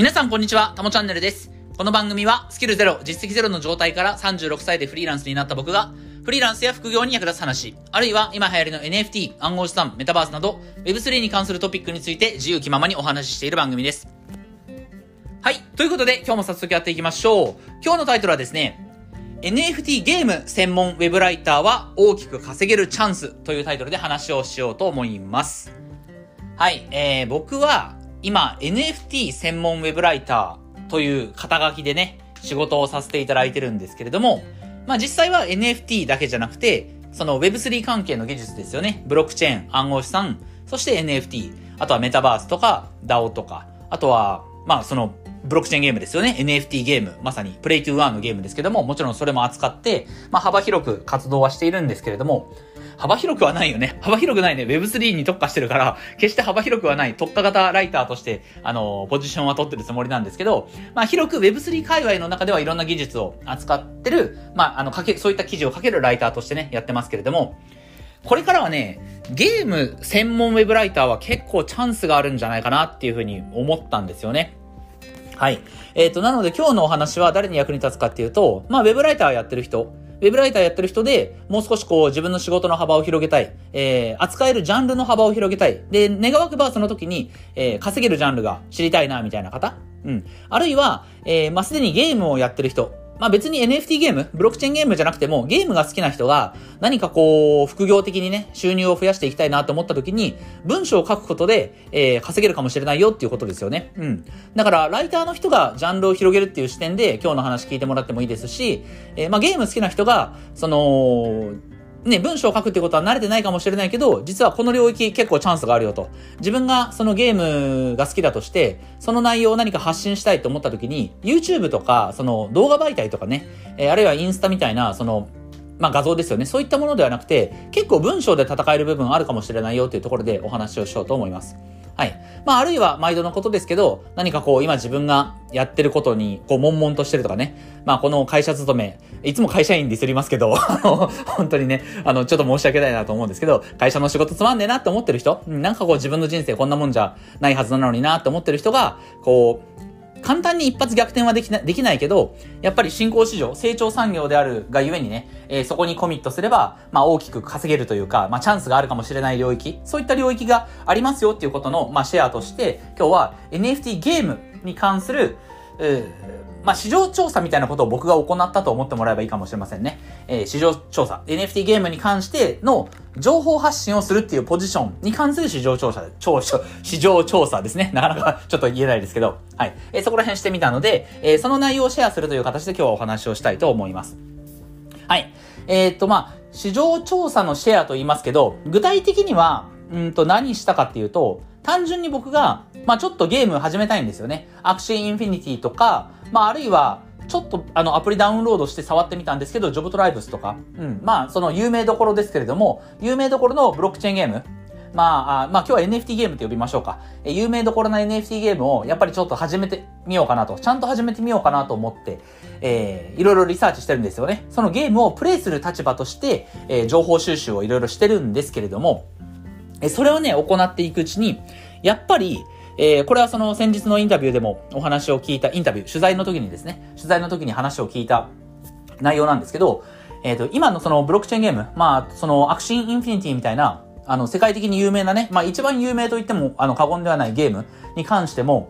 皆さんこんにちは、たもチャンネルです。この番組はスキルゼロ、実績ゼロの状態から36歳でフリーランスになった僕が、フリーランスや副業に役立つ話、あるいは今流行りの NFT、暗号資産、メタバースなど、Web3 に関するトピックについて自由気ままにお話ししている番組です。はい。ということで、今日も早速やっていきましょう。今日のタイトルはですね、NFT ゲーム専門ウェブライターは大きく稼げるチャンスというタイトルで話をしようと思います。はい。えー、僕は今 NFT 専門ウェブライターという肩書きでね、仕事をさせていただいてるんですけれども、まあ実際は NFT だけじゃなくて、その Web3 関係の技術ですよね。ブロックチェーン、暗号資産、そして NFT、あとはメタバースとか DAO とか、あとは、まあそのブロックチェーンゲームですよね。NFT ゲーム。まさに、プレイトゥーワンのゲームですけども、もちろんそれも扱って、まあ幅広く活動はしているんですけれども、幅広くはないよね。幅広くないね。Web3 に特化してるから、決して幅広くはない特化型ライターとして、あの、ポジションは取ってるつもりなんですけど、まあ広く Web3 界隈の中ではいろんな技術を扱ってる、まああの、かけ、そういった記事を書けるライターとしてね、やってますけれども、これからはね、ゲーム専門ウェブライターは結構チャンスがあるんじゃないかなっていうふうに思ったんですよね。はい。えっ、と、なので今日のお話は誰に役に立つかっていうと、まあ、ウェブライターやってる人、ウェブライターやってる人で、もう少しこう自分の仕事の幅を広げたい。えー、扱えるジャンルの幅を広げたい。で、願わくばその時に、えー、稼げるジャンルが知りたいな、みたいな方。うん。あるいは、えー、まあ、すでにゲームをやってる人。まあ別に NFT ゲーム、ブロックチェーンゲームじゃなくても、ゲームが好きな人が何かこう、副業的にね、収入を増やしていきたいなと思った時に、文章を書くことで、えー、稼げるかもしれないよっていうことですよね。うん。だから、ライターの人がジャンルを広げるっていう視点で、今日の話聞いてもらってもいいですし、えー、まあゲーム好きな人が、その、ね、文章を書くってことは慣れてないかもしれないけど、実はこの領域結構チャンスがあるよと。自分がそのゲームが好きだとして、その内容を何か発信したいと思った時に、YouTube とか、その動画媒体とかね、えー、あるいはインスタみたいな、その、まあ画像ですよね。そういったものではなくて、結構文章で戦える部分あるかもしれないよっていうところでお話をしようと思います。はい。まあ、あるいは毎度のことですけど、何かこう、今自分がやってることに、こう、悶々としてるとかね。まあ、この会社勤め、いつも会社員ディスりますけど、本当にね、あの、ちょっと申し訳ないなと思うんですけど、会社の仕事つまんねえなって思ってる人、なんかこう、自分の人生こんなもんじゃないはずなのになって思ってる人が、こう、簡単に一発逆転はできなできないけど、やっぱり新興市場、成長産業であるがゆえにね、えー、そこにコミットすれば、まあ大きく稼げるというか、まあチャンスがあるかもしれない領域、そういった領域がありますよっていうことの、まあシェアとして、今日は NFT ゲームに関する、まあ、市場調査みたいなことを僕が行ったと思ってもらえばいいかもしれませんね。えー、市場調査。NFT ゲームに関しての情報発信をするっていうポジションに関する市場調査で、調査、市場調査ですね。なかなかちょっと言えないですけど。はい。えー、そこら辺してみたので、えー、その内容をシェアするという形で今日はお話をしたいと思います。はい。えー、っと、まあ、市場調査のシェアと言いますけど、具体的には、うんと何したかっていうと、単純に僕が、まあちょっとゲーム始めたいんですよね。 Axie Infinity とか、まああるいは、ちょっとあのアプリダウンロードして触ってみたんですけど、 JobTribes とか、うん、まあその有名どころですけれども、有名どころのブロックチェーンゲーム、まあ、あまあ今日は NFT ゲームって呼びましょうか。え有名どころの NFT ゲームをやっぱりちょっと始めてみようかなと、ちゃんと始めてみようかなと思って、えー、いろいろリサーチしてるんですよね。そのゲームをプレイする立場として、えー、情報収集をいろいろしてるんですけれども、それをね、行っていくうちに、やっぱり、えー、これはその先日のインタビューでもお話を聞いた、インタビュー、取材の時にですね、取材の時に話を聞いた内容なんですけど、えっ、ー、と、今のそのブロックチェーンゲーム、まあ、その Axie Infinity みたいな、あの、世界的に有名なね、まあ一番有名と言っても、あの、過言ではないゲームに関しても、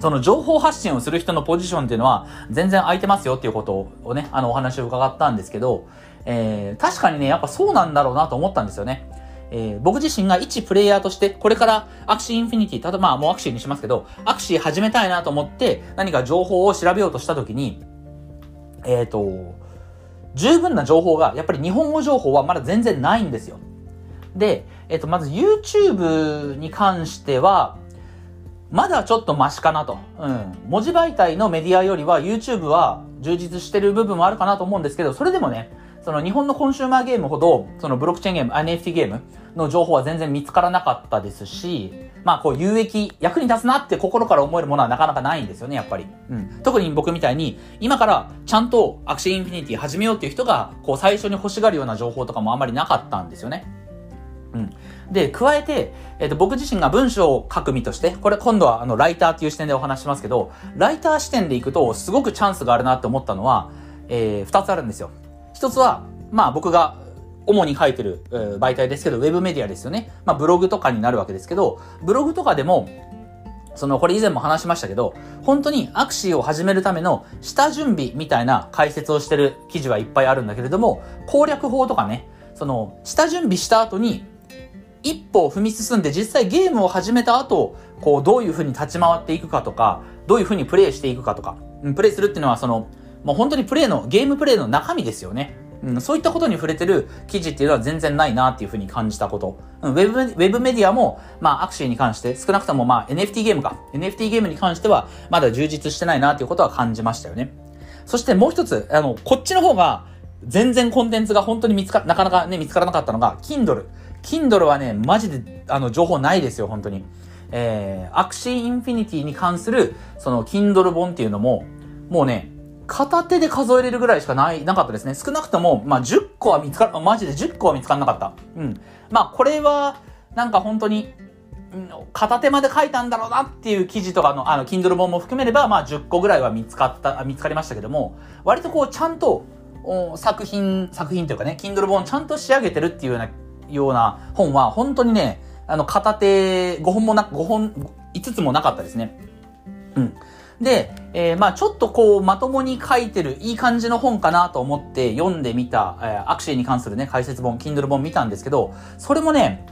その情報発信をする人のポジションっていうのは全然空いてますよっていうことをね、あのお話を伺ったんですけど、えー、確かにね、やっぱそうなんだろうなと思ったんですよね。えー、僕自身が一プレイヤーとして、これから Axie Infinity、ただまあもう Axie にしますけど、 Axie 始めたいなと思って何か情報を調べようとしたときに、えっ、ー、と、十分な情報が、やっぱり日本語情報はまだ全然ないんですよ。で、えっ、ー、と、まず YouTube に関しては、まだちょっとマシかなと。うん。文字媒体のメディアよりは YouTube は充実してる部分もあるかなと思うんですけど、それでもね、その日本のコンシューマーゲームほど、そのブロックチェーンゲーム、NFT ゲームの情報は全然見つからなかったですし、まあこう有益、役に立つなって心から思えるものはなかなかないんですよね、やっぱり。うん。特に僕みたいに、今からちゃんと Axie Infinity 始めようっていう人が、こう最初に欲しがるような情報とかもあんまりなかったんですよね。うん。で、加えて、えっ、と、僕自身が文章を書く身として、これ今度はあの、ライターっていう視点でお話しますけど、ライター視点でいくと、すごくチャンスがあるなって思ったのは、えー、二つあるんですよ。一つは、まあ僕が主に書いてる、媒体ですけど、ウェブメディアですよね。まあブログとかになるわけですけど、ブログとかでも、その、これ以前も話しましたけど、本当にアクシーを始めるための下準備みたいな解説をしてる記事はいっぱいあるんだけれども、攻略法とかね、その、下準備した後に、一歩踏み進んで実際ゲームを始めた後、こう、どういう風に立ち回っていくかとか、どういう風にプレイしていくかとか、プレイするっていうのはその、もう本当にプレイの、ゲームプレイの中身ですよね。うん、そういったことに触れてる記事っていうのは全然ないなっていうふうに感じたこと。うん、ウェブ、ウェブメディアも、まあ、アクシーに関して、少なくともまあ、NFT ゲームか。NFT ゲームに関しては、まだ充実してないなっていうことは感じましたよね。そしてもう一つ、あの、こっちの方が、全然コンテンツが本当に見つか、なかなかね、見つからなかったのが、Kindle。Kindle はね、マジで、あの、情報ないですよ、本当に。えー、アクシーインフィニティに関する、その、Kindle 本っていうのも、もうね、片手で数えれるぐらいしかない、なかったですね。少なくとも、まあ、10個は見つかる、マジで10個は見つからなかった。うん。まあ、これは、なんか本当に、片手まで書いたんだろうなっていう記事とかの、あの、Kindle 本も含めれば、まあ、10個ぐらいは見つかった、見つかりましたけども、割とこう、ちゃんと、作品、作品というかね、Kindle 本ちゃんと仕上げてるっていうような、ような本は、本当にね、あの、片手5本もな、5本、5つもなかったですね。うん。で、えー、まあちょっとこう、まともに書いてる、いい感じの本かなと思って読んでみた、えー、アクシーに関するね、解説本、Kindle 本見たんですけど、それもね、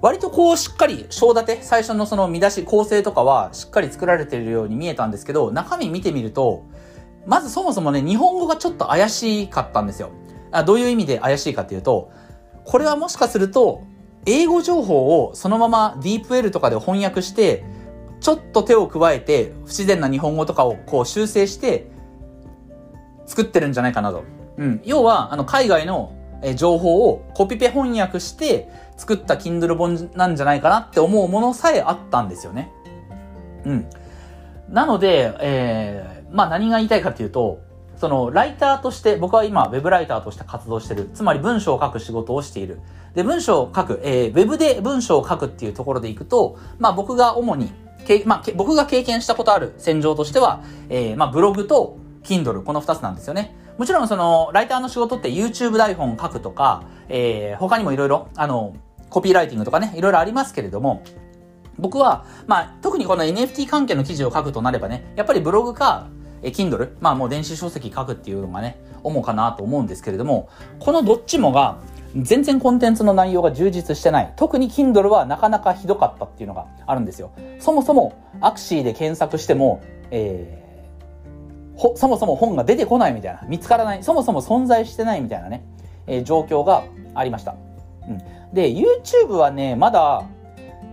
割とこう、しっかり、章立て、最初のその見出し、構成とかは、しっかり作られているように見えたんですけど、中身見てみると、まずそもそもね、日本語がちょっと怪しかったんですよ。あどういう意味で怪しいかっていうと、これはもしかすると、英語情報をそのまま DeepL とかで翻訳して、ちょっと手を加えて、不自然な日本語とかをこう修正して、作ってるんじゃないかなと。うん。要は、あの、海外の情報をコピペ翻訳して作った Kindle 本なんじゃないかなって思うものさえあったんですよね。うん。なので、えー、まあ何が言いたいかっていうと、その、ライターとして、僕は今、ウェブライターとして活動してる。つまり文章を書く仕事をしている。で、文章を書く、えー、ウェブで文章を書くっていうところでいくと、まあ僕が主にけまあ、僕が経験したことある戦場としては、えー、まあ、ブログと Kindle、この二つなんですよね。もちろんその、ライターの仕事って YouTube 台本書くとか、えー、他にもいろいろ、あの、コピーライティングとかね、いろいろありますけれども、僕は、まあ、特にこの NFT 関係の記事を書くとなればね、やっぱりブログか、え、Kindle、まあもう電子書籍書くっていうのがね、主かなと思うんですけれども、このどっちもが、全然コンテンツの内容が充実してない。特に Kindle はなかなかひどかったっていうのがあるんですよ。そもそもアクシーで検索しても、えー、そもそも本が出てこないみたいな、見つからない、そもそも存在してないみたいなね、えー、状況がありました。うん。で、YouTube はね、まだ、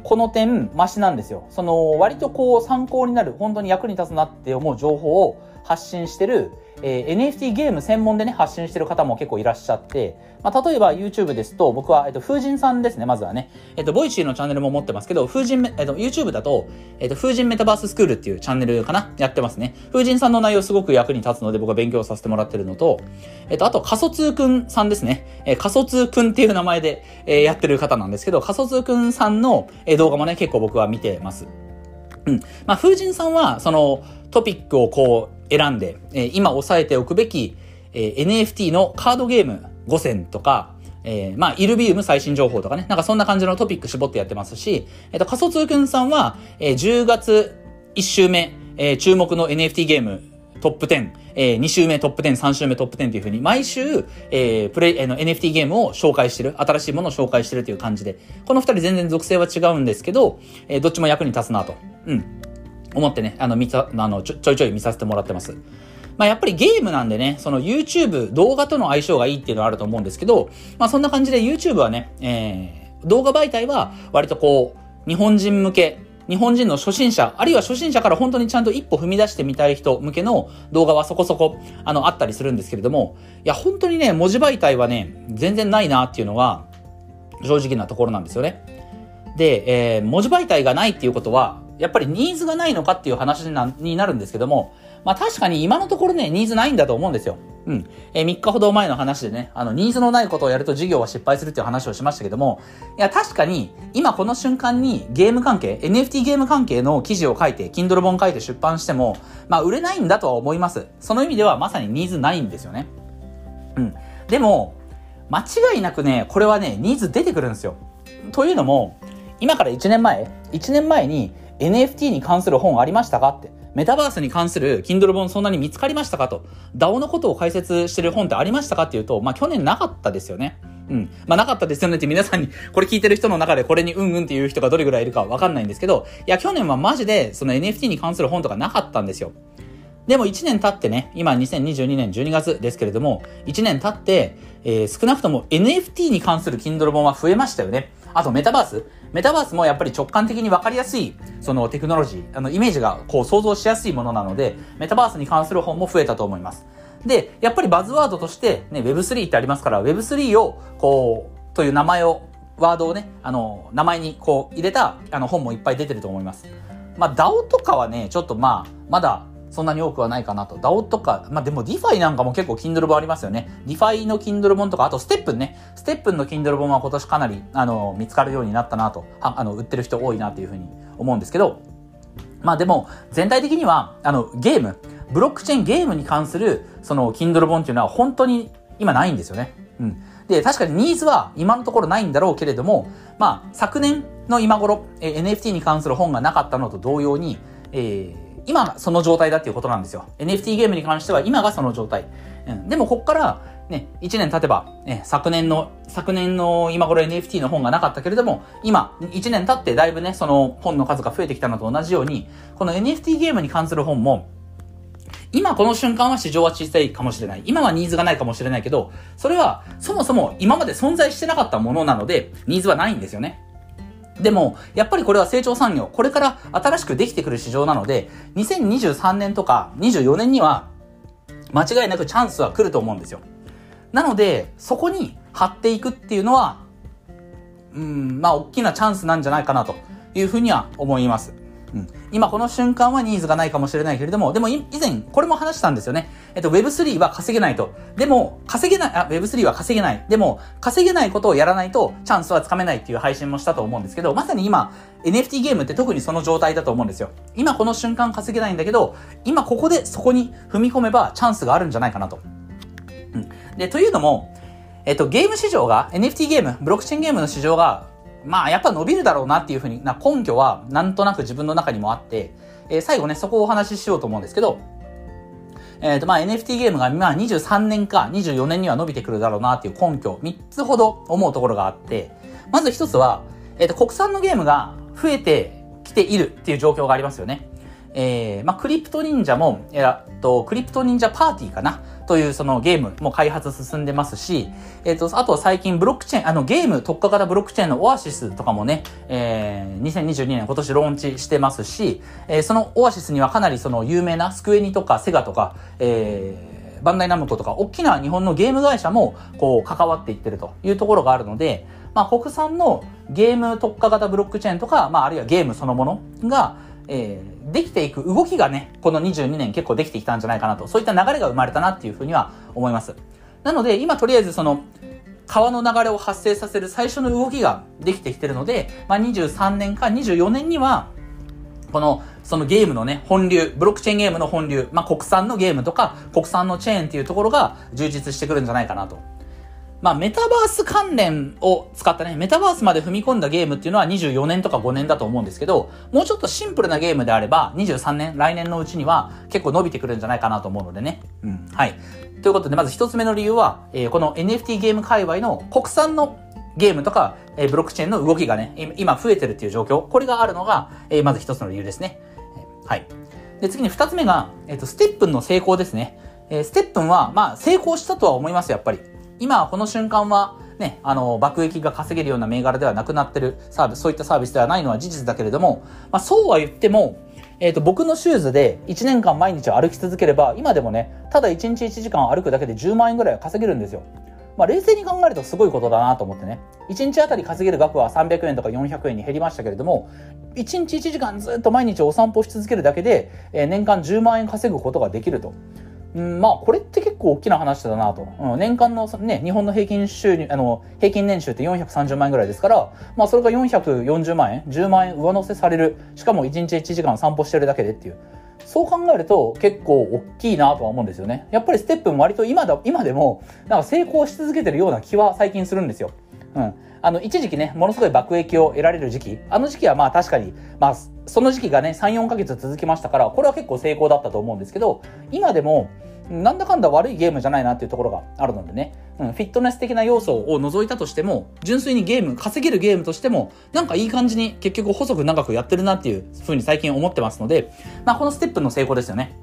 この点、マシなんですよ。その、割とこう参考になる、本当に役に立つなって思う情報を発信してる、えー、NFT ゲーム専門でね、発信してる方も結構いらっしゃって、まあ、例えば YouTube ですと、僕は、えっと、風神さんですね、まずはね。えっと、 Voicy のチャンネルも持ってますけど、風神、えっと、YouTube だと、えっと、風神メタバーススクールっていうチャンネルかな？やってますね。風神さんの内容すごく役に立つので、僕は勉強させてもらってるのと、えっと、あと、仮想通くんさんですね。えー、仮想通くんっていう名前で、えー、やってる方なんですけど、仮想通くんさんの、えー、動画もね、結構僕は見てます。うん。まあ、風神さんは、その、トピックをこう、選んで、えー、今押さえておくべき、えー、NFT のカードゲーム5選とか、えー、まあ、イルビウム最新情報とかね、なんかそんな感じのトピック絞ってやってますし、えっ、と、仮想通くんさんは、えー、10月1週目、えー、注目の NFT ゲームトップ10、えー、2週目トップ10、3週目トップ10というふうに、毎週、えー、プレイ、えー、の NFT ゲームを紹介してる、新しいものを紹介してるという感じで、この二人全然属性は違うんですけど、えー、どっちも役に立つなと、うん、思ってね、あの、見た、あの、ちょ、ちょいちょい見させてもらってます。まあ、やっぱりゲームなんでね、その YouTube、動画との相性がいいっていうのはあると思うんですけど、まあそんな感じで YouTube はね、えー、動画媒体は割とこう、日本人向け、日本人の初心者、あるいは初心者から本当にちゃんと一歩踏み出してみたい人向けの動画はそこそこ、あの、あったりするんですけれども、いや、本当にね、文字媒体はね、全然ないなっていうのが、正直なところなんですよね。で、えー、文字媒体がないっていうことは、やっぱりニーズがないのかっていう話になるんですけども、まあ確かに今のところね、ニーズないんだと思うんですよ。うん。えー、3日ほど前の話でね、あの、ニーズのないことをやると事業は失敗するっていう話をしましたけども、いや、確かに、今この瞬間にゲーム関係、NFT ゲーム関係の記事を書いて、Kindle 本書いて出版しても、まあ、売れないんだとは思います。その意味ではまさにニーズないんですよね。うん。でも、間違いなくね、これはね、ニーズ出てくるんですよ。というのも、今から1年前、1年前に NFT に関する本ありましたかって。メタバースに関する Kindle 本そんなに見つかりましたかと。DAO のことを解説してる本ってありましたかっていうと、まあ去年なかったですよね。うん。まあなかったですよねって皆さんに、これ聞いてる人の中でこれにうんうんっていう人がどれぐらいいるかわかんないんですけど、いや去年はマジでその NFT に関する本とかなかったんですよ。でも1年経ってね、今2022年12月ですけれども、1年経って、えー、少なくとも NFT に関する Kindle 本は増えましたよね。あとメタバース。メタバースもやっぱり直感的に分かりやすい、そのテクノロジー、あの、イメージがこう想像しやすいものなので、メタバースに関する本も増えたと思います。で、やっぱりバズワードとして、ね、Web3 ってありますから、Web3 を、こう、という名前を、ワードをね、あの、名前にこう入れた、あの、本もいっぱい出てると思います。まあ、DAO とかはね、ちょっとまあ、まだ、そんなに多くはないかなと。DAO とか、まあでも DeFi なんかも結構 Kindle 本ありますよね。DeFi の Kindle 本とか、あとステップンね。ステップンの Kindle 本は今年かなり、あの、見つかるようになったなと。あの、売ってる人多いなっていうふうに思うんですけど、まあでも、全体的には、あの、ゲーム、ブロックチェーンゲームに関する、その Kindle 本っていうのは本当に今ないんですよね。うん。で、確かにニーズは今のところないんだろうけれども、まあ、昨年の今頃、え NFT に関する本がなかったのと同様に、えー今がその状態だっていうことなんですよ。NFT ゲームに関しては今がその状態。うん、でもこっからね、1年経てば、ね、昨年の、昨年の今頃 NFT の本がなかったけれども、今、1年経ってだいぶね、その本の数が増えてきたのと同じように、この NFT ゲームに関する本も、今この瞬間は市場は小さいかもしれない。今はニーズがないかもしれないけど、それはそもそも今まで存在してなかったものなので、ニーズはないんですよね。でも、やっぱりこれは成長産業、これから新しくできてくる市場なので、2023年とか24年には、間違いなくチャンスは来ると思うんですよ。なので、そこに張っていくっていうのは、うん、まあ、大きなチャンスなんじゃないかなというふうには思います。うん、今この瞬間はニーズがないかもしれないけれども、でも以前これも話したんですよね。えっと Web3 は稼げないと。でも稼げない、あ、Web3 は稼げない。でも稼げないことをやらないとチャンスはつかめないっていう配信もしたと思うんですけど、まさに今 NFT ゲームって特にその状態だと思うんですよ。今この瞬間稼げないんだけど、今ここでそこに踏み込めばチャンスがあるんじゃないかなと。うん。で、というのも、えっと、ゲーム市場が、NFT ゲーム、ブロックチェーンゲームの市場がまあやっぱ伸びるだろうなっていうふうにな根拠はなんとなく自分の中にもあって、えー、最後ね、そこをお話ししようと思うんですけど、えっ、ー、とまあ NFT ゲームがまあ23年か24年には伸びてくるだろうなっていう根拠、3つほど思うところがあって、まず1つは、えっ、ー、と国産のゲームが増えてきているっていう状況がありますよね。えー、まあクリプト忍者も、えっと、クリプト忍者パーティーかなというそのゲームも開発進んでますし、えっ、ー、と、あと最近ブロックチェーン、あのゲーム特化型ブロックチェーンのオアシスとかもね、えー、2022年今年ローンチしてますし、えー、そのオアシスにはかなりその有名なスクエニとかセガとか、えー、バンダイナムコとか、大きな日本のゲーム会社も、こう、関わっていってるというところがあるので、まあ、国産のゲーム特化型ブロックチェーンとか、まあ、あるいはゲームそのものが、えー、できていく動きがね、この22年結構できてきたんじゃないかなと、そういった流れが生まれたなっていうふうには思います。なので、今とりあえずその、川の流れを発生させる最初の動きができてきてるので、まあ、23年か24年には、この、そのゲームのね、本流、ブロックチェーンゲームの本流、まあ、国産のゲームとか、国産のチェーンっていうところが充実してくるんじゃないかなとまあ、メタバース関連を使ったね、メタバースまで踏み込んだゲームっていうのは24年とか5年だと思うんですけど、もうちょっとシンプルなゲームであれば、23年、来年のうちには結構伸びてくるんじゃないかなと思うのでね。うん。はい。ということで、まず一つ目の理由は、えー、この NFT ゲーム界隈の国産のゲームとか、えー、ブロックチェーンの動きがね、今増えてるっていう状況、これがあるのが、えー、まず一つの理由ですね。はい。で、次に二つ目が、えっ、と、ステップンの成功ですね。えステップンは、まあ、成功したとは思います、やっぱり。今この瞬間はね、あの、爆撃が稼げるような銘柄ではなくなってるサービス、そういったサービスではないのは事実だけれども、まあそうは言っても、えっ、ー、と、僕のシューズで1年間毎日歩き続ければ、今でもね、ただ1日1時間歩くだけで10万円ぐらいは稼げるんですよ。まあ冷静に考えるとすごいことだなと思ってね。1日あたり稼げる額は300円とか400円に減りましたけれども、1日1時間ずっと毎日お散歩し続けるだけで、えー、年間10万円稼ぐことができると。うん、まあ、これって結構大きな話だなと。うん、年間のね、日本の平均収入、あの、平均年収って430万円ぐらいですから、まあ、それが440万円、10万円上乗せされる。しかも1日1時間散歩してるだけでっていう。そう考えると結構大きいなとは思うんですよね。やっぱりステップン割と今だ、今でも、なんか成功し続けてるような気は最近するんですよ。うん。あの、一時期ね、ものすごい爆益を得られる時期。あの時期はまあ確かに、まあ、その時期がね、3、4ヶ月続きましたから、これは結構成功だったと思うんですけど、今でも、なんだかんだ悪いゲームじゃないなっていうところがあるのでね、うん、フィットネス的な要素を除いたとしても、純粋にゲーム、稼げるゲームとしても、なんかいい感じに結局細く長くやってるなっていうふうに最近思ってますので、まあこのステップの成功ですよね。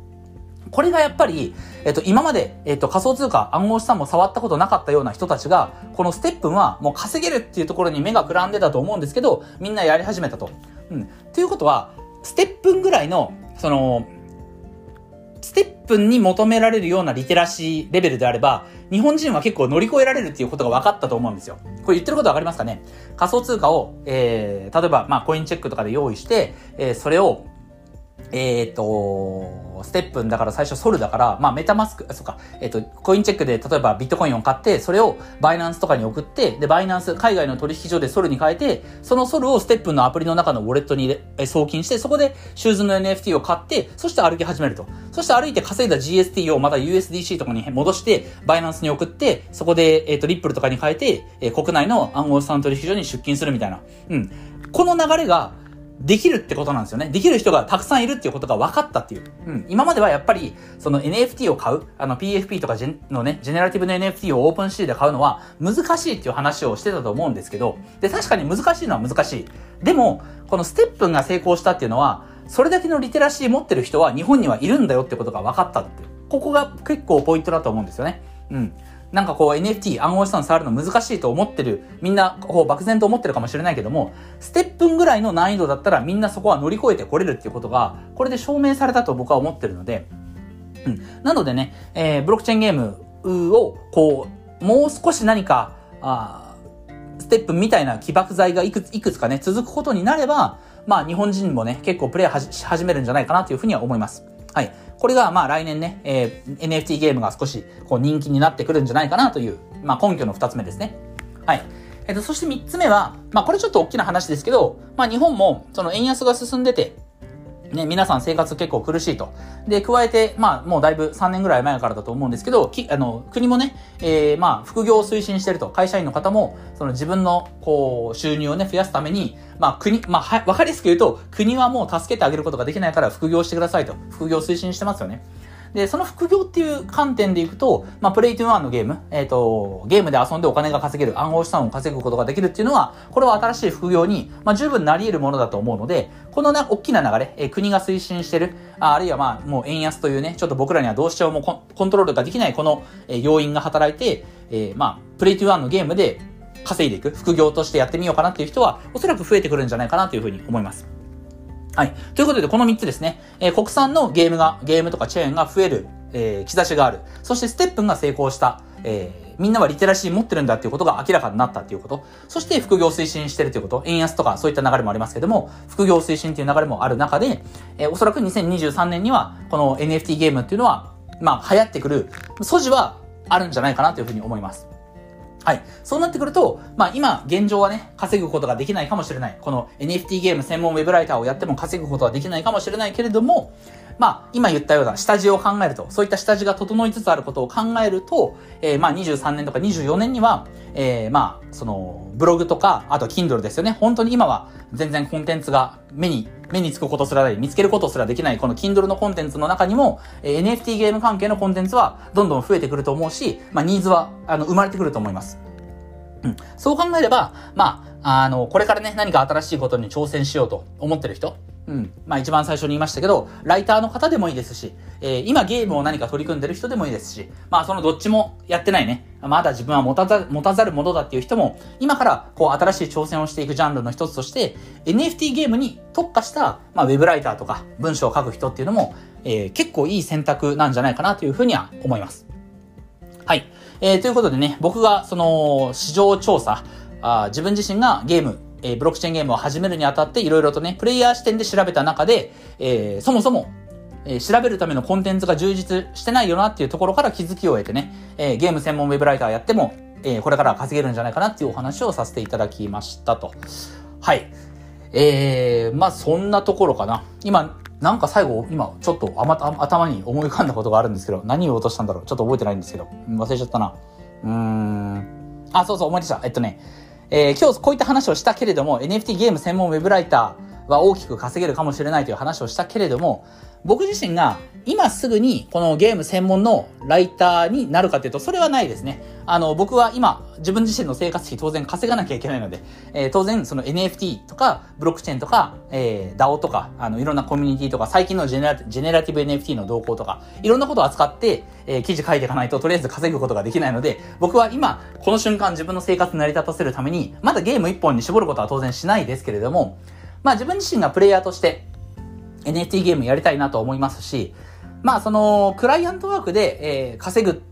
これがやっぱり、えっと、今まで、えっと、仮想通貨、暗号資産も触ったことなかったような人たちが、このステップンはもう稼げるっていうところに目がくらんでたと思うんですけど、みんなやり始めたと。うん。ということは、ステップンぐらいの、その、ステップンに求められるようなリテラシーレベルであれば、日本人は結構乗り越えられるっていうことが分かったと思うんですよ。これ言ってること分かりますかね？仮想通貨を、えー、例えば、まあ、コインチェックとかで用意して、えー、それを、えっ、ー、ステップンだから最初ソルだから、まあメタマスク、そっか、えっ、ー、と、コインチェックで例えばビットコインを買って、それをバイナンスとかに送って、で、バイナンス、海外の取引所でソルに変えて、そのソルをステップンのアプリの中のウォレットに送金して、そこでシューズの NFT を買って、そして歩き始めると。そして歩いて稼いだ GST をまた USDC とかに戻して、 Binance に送って、そこで、えっ、ー、と、リップルとかに変えて、えー、国内の暗号資産取引所に出金するみたいな。うん。この流れが、できるってことなんですよね。できる人がたくさんいるっていうことが分かったっていう。うん。今まではやっぱり、その NFT を買う、あの PFP とかジェのね、ジェネラティブの NFT を OpenSea で買うのは難しいっていう話をしてたと思うんですけど、で、確かに難しいのは難しい。でも、このステップンが成功したっていうのは、それだけのリテラシー持ってる人は日本にはいるんだよってことが分かったって。ここが結構ポイントだと思うんですよね。うん。なんかこう NFT、暗号資産触るの難しいと思ってる、みんなこう漠然と思ってるかもしれないけども、ステップンぐらいの難易度だったらみんなそこは乗り越えてこれるっていうことが、これで証明されたと僕は思ってるので、うん。なのでね、えー、ブロックチェーンゲームを、こう、もう少し何か、あステップみたいな起爆剤がいくつ、いくつかね、続くことになれば、まあ日本人もね、結構プレイし始めるんじゃないかなというふうには思います。はい。これがまあ来年ね、えー、NFT ゲームが少しこう人気になってくるんじゃないかなという、まあ根拠の二つ目ですね。はい。えっ、ー、と、そして三つ目は、まあこれちょっと大きな話ですけど、まあ日本もその円安が進んでて、ね、皆さん生活結構苦しいと。で、加えて、まあ、もうだいぶ3年ぐらい前からだと思うんですけど、きあの、国もね、えー、まあ、副業を推進してると。会社員の方も、その自分の、こう、収入をね、増やすために、まあ、国、まあ、わかりやすく言うと、国はもう助けてあげることができないから副業してくださいと。副業推進してますよね。で、その副業っていう観点でいくと、まあ、プレイトゥーワンのゲーム、えっ、ー、と、ゲームで遊んでお金が稼げる、暗号資産を稼ぐことができるっていうのは、これは新しい副業に、まあ、十分なり得るものだと思うので、このね、大きな流れ、えー、国が推進してる、ああるいはまあ、もう円安というね、ちょっと僕らにはどうしてもコントロールができないこの、えー、要因が働いて、えー、まあ、プレイトゥーワンのゲームで稼いでいく、副業としてやってみようかなっていう人は、おそらく増えてくるんじゃないかなというふうに思います。はい。ということで、この3つですね。えー、国産のゲームが、ゲームとかチェーンが増える、えー、兆しがある。そしてステップが成功した。えー、みんなはリテラシー持ってるんだっていうことが明らかになったっていうこと。そして副業推進してるということ。円安とかそういった流れもありますけども、副業推進っていう流れもある中で、えー、おそらく2023年には、この NFT ゲームっていうのは、まあ流行ってくる素地はあるんじゃないかなというふうに思います。はい。そうなってくると、まあ今、現状はね、稼ぐことができないかもしれない。この NFT ゲーム専門ウェブライターをやっても稼ぐことはできないかもしれないけれども、まあ、今言ったような下地を考えると、そういった下地が整いつつあることを考えると、えー、まあ、23年とか24年には、えー、まあ、その、ブログとか、あと Kindle ですよね。本当に今は全然コンテンツが目に、目につくことすらない、見つけることすらできない、この Kindle のコンテンツの中にも、えー、NFT ゲーム関係のコンテンツはどんどん増えてくると思うし、まあ、ニーズは、あの、生まれてくると思います。うん。そう考えれば、まあ、あの、これからね、何か新しいことに挑戦しようと思ってる人、うん。まあ一番最初に言いましたけど、ライターの方でもいいですし、えー、今ゲームを何か取り組んでる人でもいいですし、まあそのどっちもやってないね、まだ自分は持たざ持たざるものだっていう人も、今からこう新しい挑戦をしていくジャンルの一つとして、NFT ゲームに特化した、まあウェブライターとか文章を書く人っていうのも、えー、結構いい選択なんじゃないかなというふうには思います。はい。えー、ということでね、僕がその市場調査、あ自分自身がゲーム、えー、ブロックチェーンゲームを始めるにあたっていろいろとね、プレイヤー視点で調べた中で、えー、そもそもえー、調べるためのコンテンツが充実してないよなっていうところから気づきを得てね、えー、ゲーム専門ウェブライターやっても、えー、これから稼げるんじゃないかなっていうお話をさせていただきましたと。はい。えー、まあそんなところかな。今、なんか最後、今、ちょっとあまた頭に思い浮かんだことがあるんですけど、何を落としたんだろうちょっと覚えてないんですけど、忘れちゃったな。うーん。あ、そうそう、思い出した。えっとね、えー、今日こういった話をしたけれども、NFT ゲーム専門ウェブライターは大きく稼げるかもしれないという話をしたけれども、僕自身が今すぐにこのゲーム専門のライターになるかというと、それはないですね。あの、僕は今、自分自身の生活費当然稼がなきゃいけないので、えー、当然その NFT とか、ブロックチェーンとか、えー、DAO とか、あの、いろんなコミュニティとか、最近のジェネラェネラティブ NFT の動向とか、いろんなことを扱って、えー、記事書いていかないと、とりあえず稼ぐことができないので、僕は今、この瞬間自分の生活成り立たせるために、まだゲーム一本に絞ることは当然しないですけれども、まあ自分自身がプレイヤーとして、NFT ゲームやりたいなと思いますし、まあその、クライアントワークで、えー、稼ぐ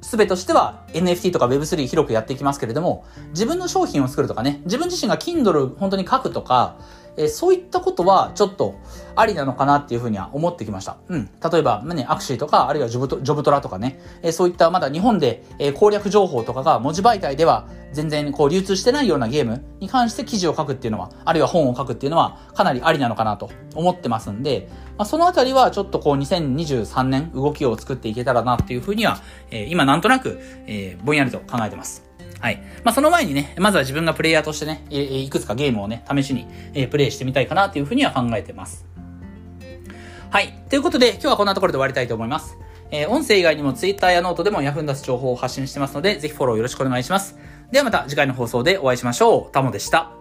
すべとしては NFT とか Web3 広くやっていきますけれども、自分の商品を作るとかね、自分自身が Kindle 本当に書くとか、えー、そういったことはちょっとありなのかなっていうふうには思ってきました。うん。例えば、ね、アクシーとか、あるいはジョブトジョブトラとかね、えー、そういったまだ日本で、えー、攻略情報とかが文字媒体では全然こう流通してないようなゲームに関して記事を書くっていうのは、あるいは本を書くっていうのはかなりありなのかなと思ってますんで、まあ、そのあたりはちょっとこう2023年動きを作っていけたらなっていうふうには、えー、今なんとなく、えー、ぼんやりと考えてます。はい。まあ、その前にね、まずは自分がプレイヤーとしてね、えいくつかゲームをね、試しに、えプレイしてみたいかなというふうには考えてます。はい。ということで、今日はこんなところで終わりたいと思います。えー、音声以外にも Twitter やノートでも役に立つ情報を発信してますので、ぜひフォローよろしくお願いします。ではまた次回の放送でお会いしましょう。タモでした。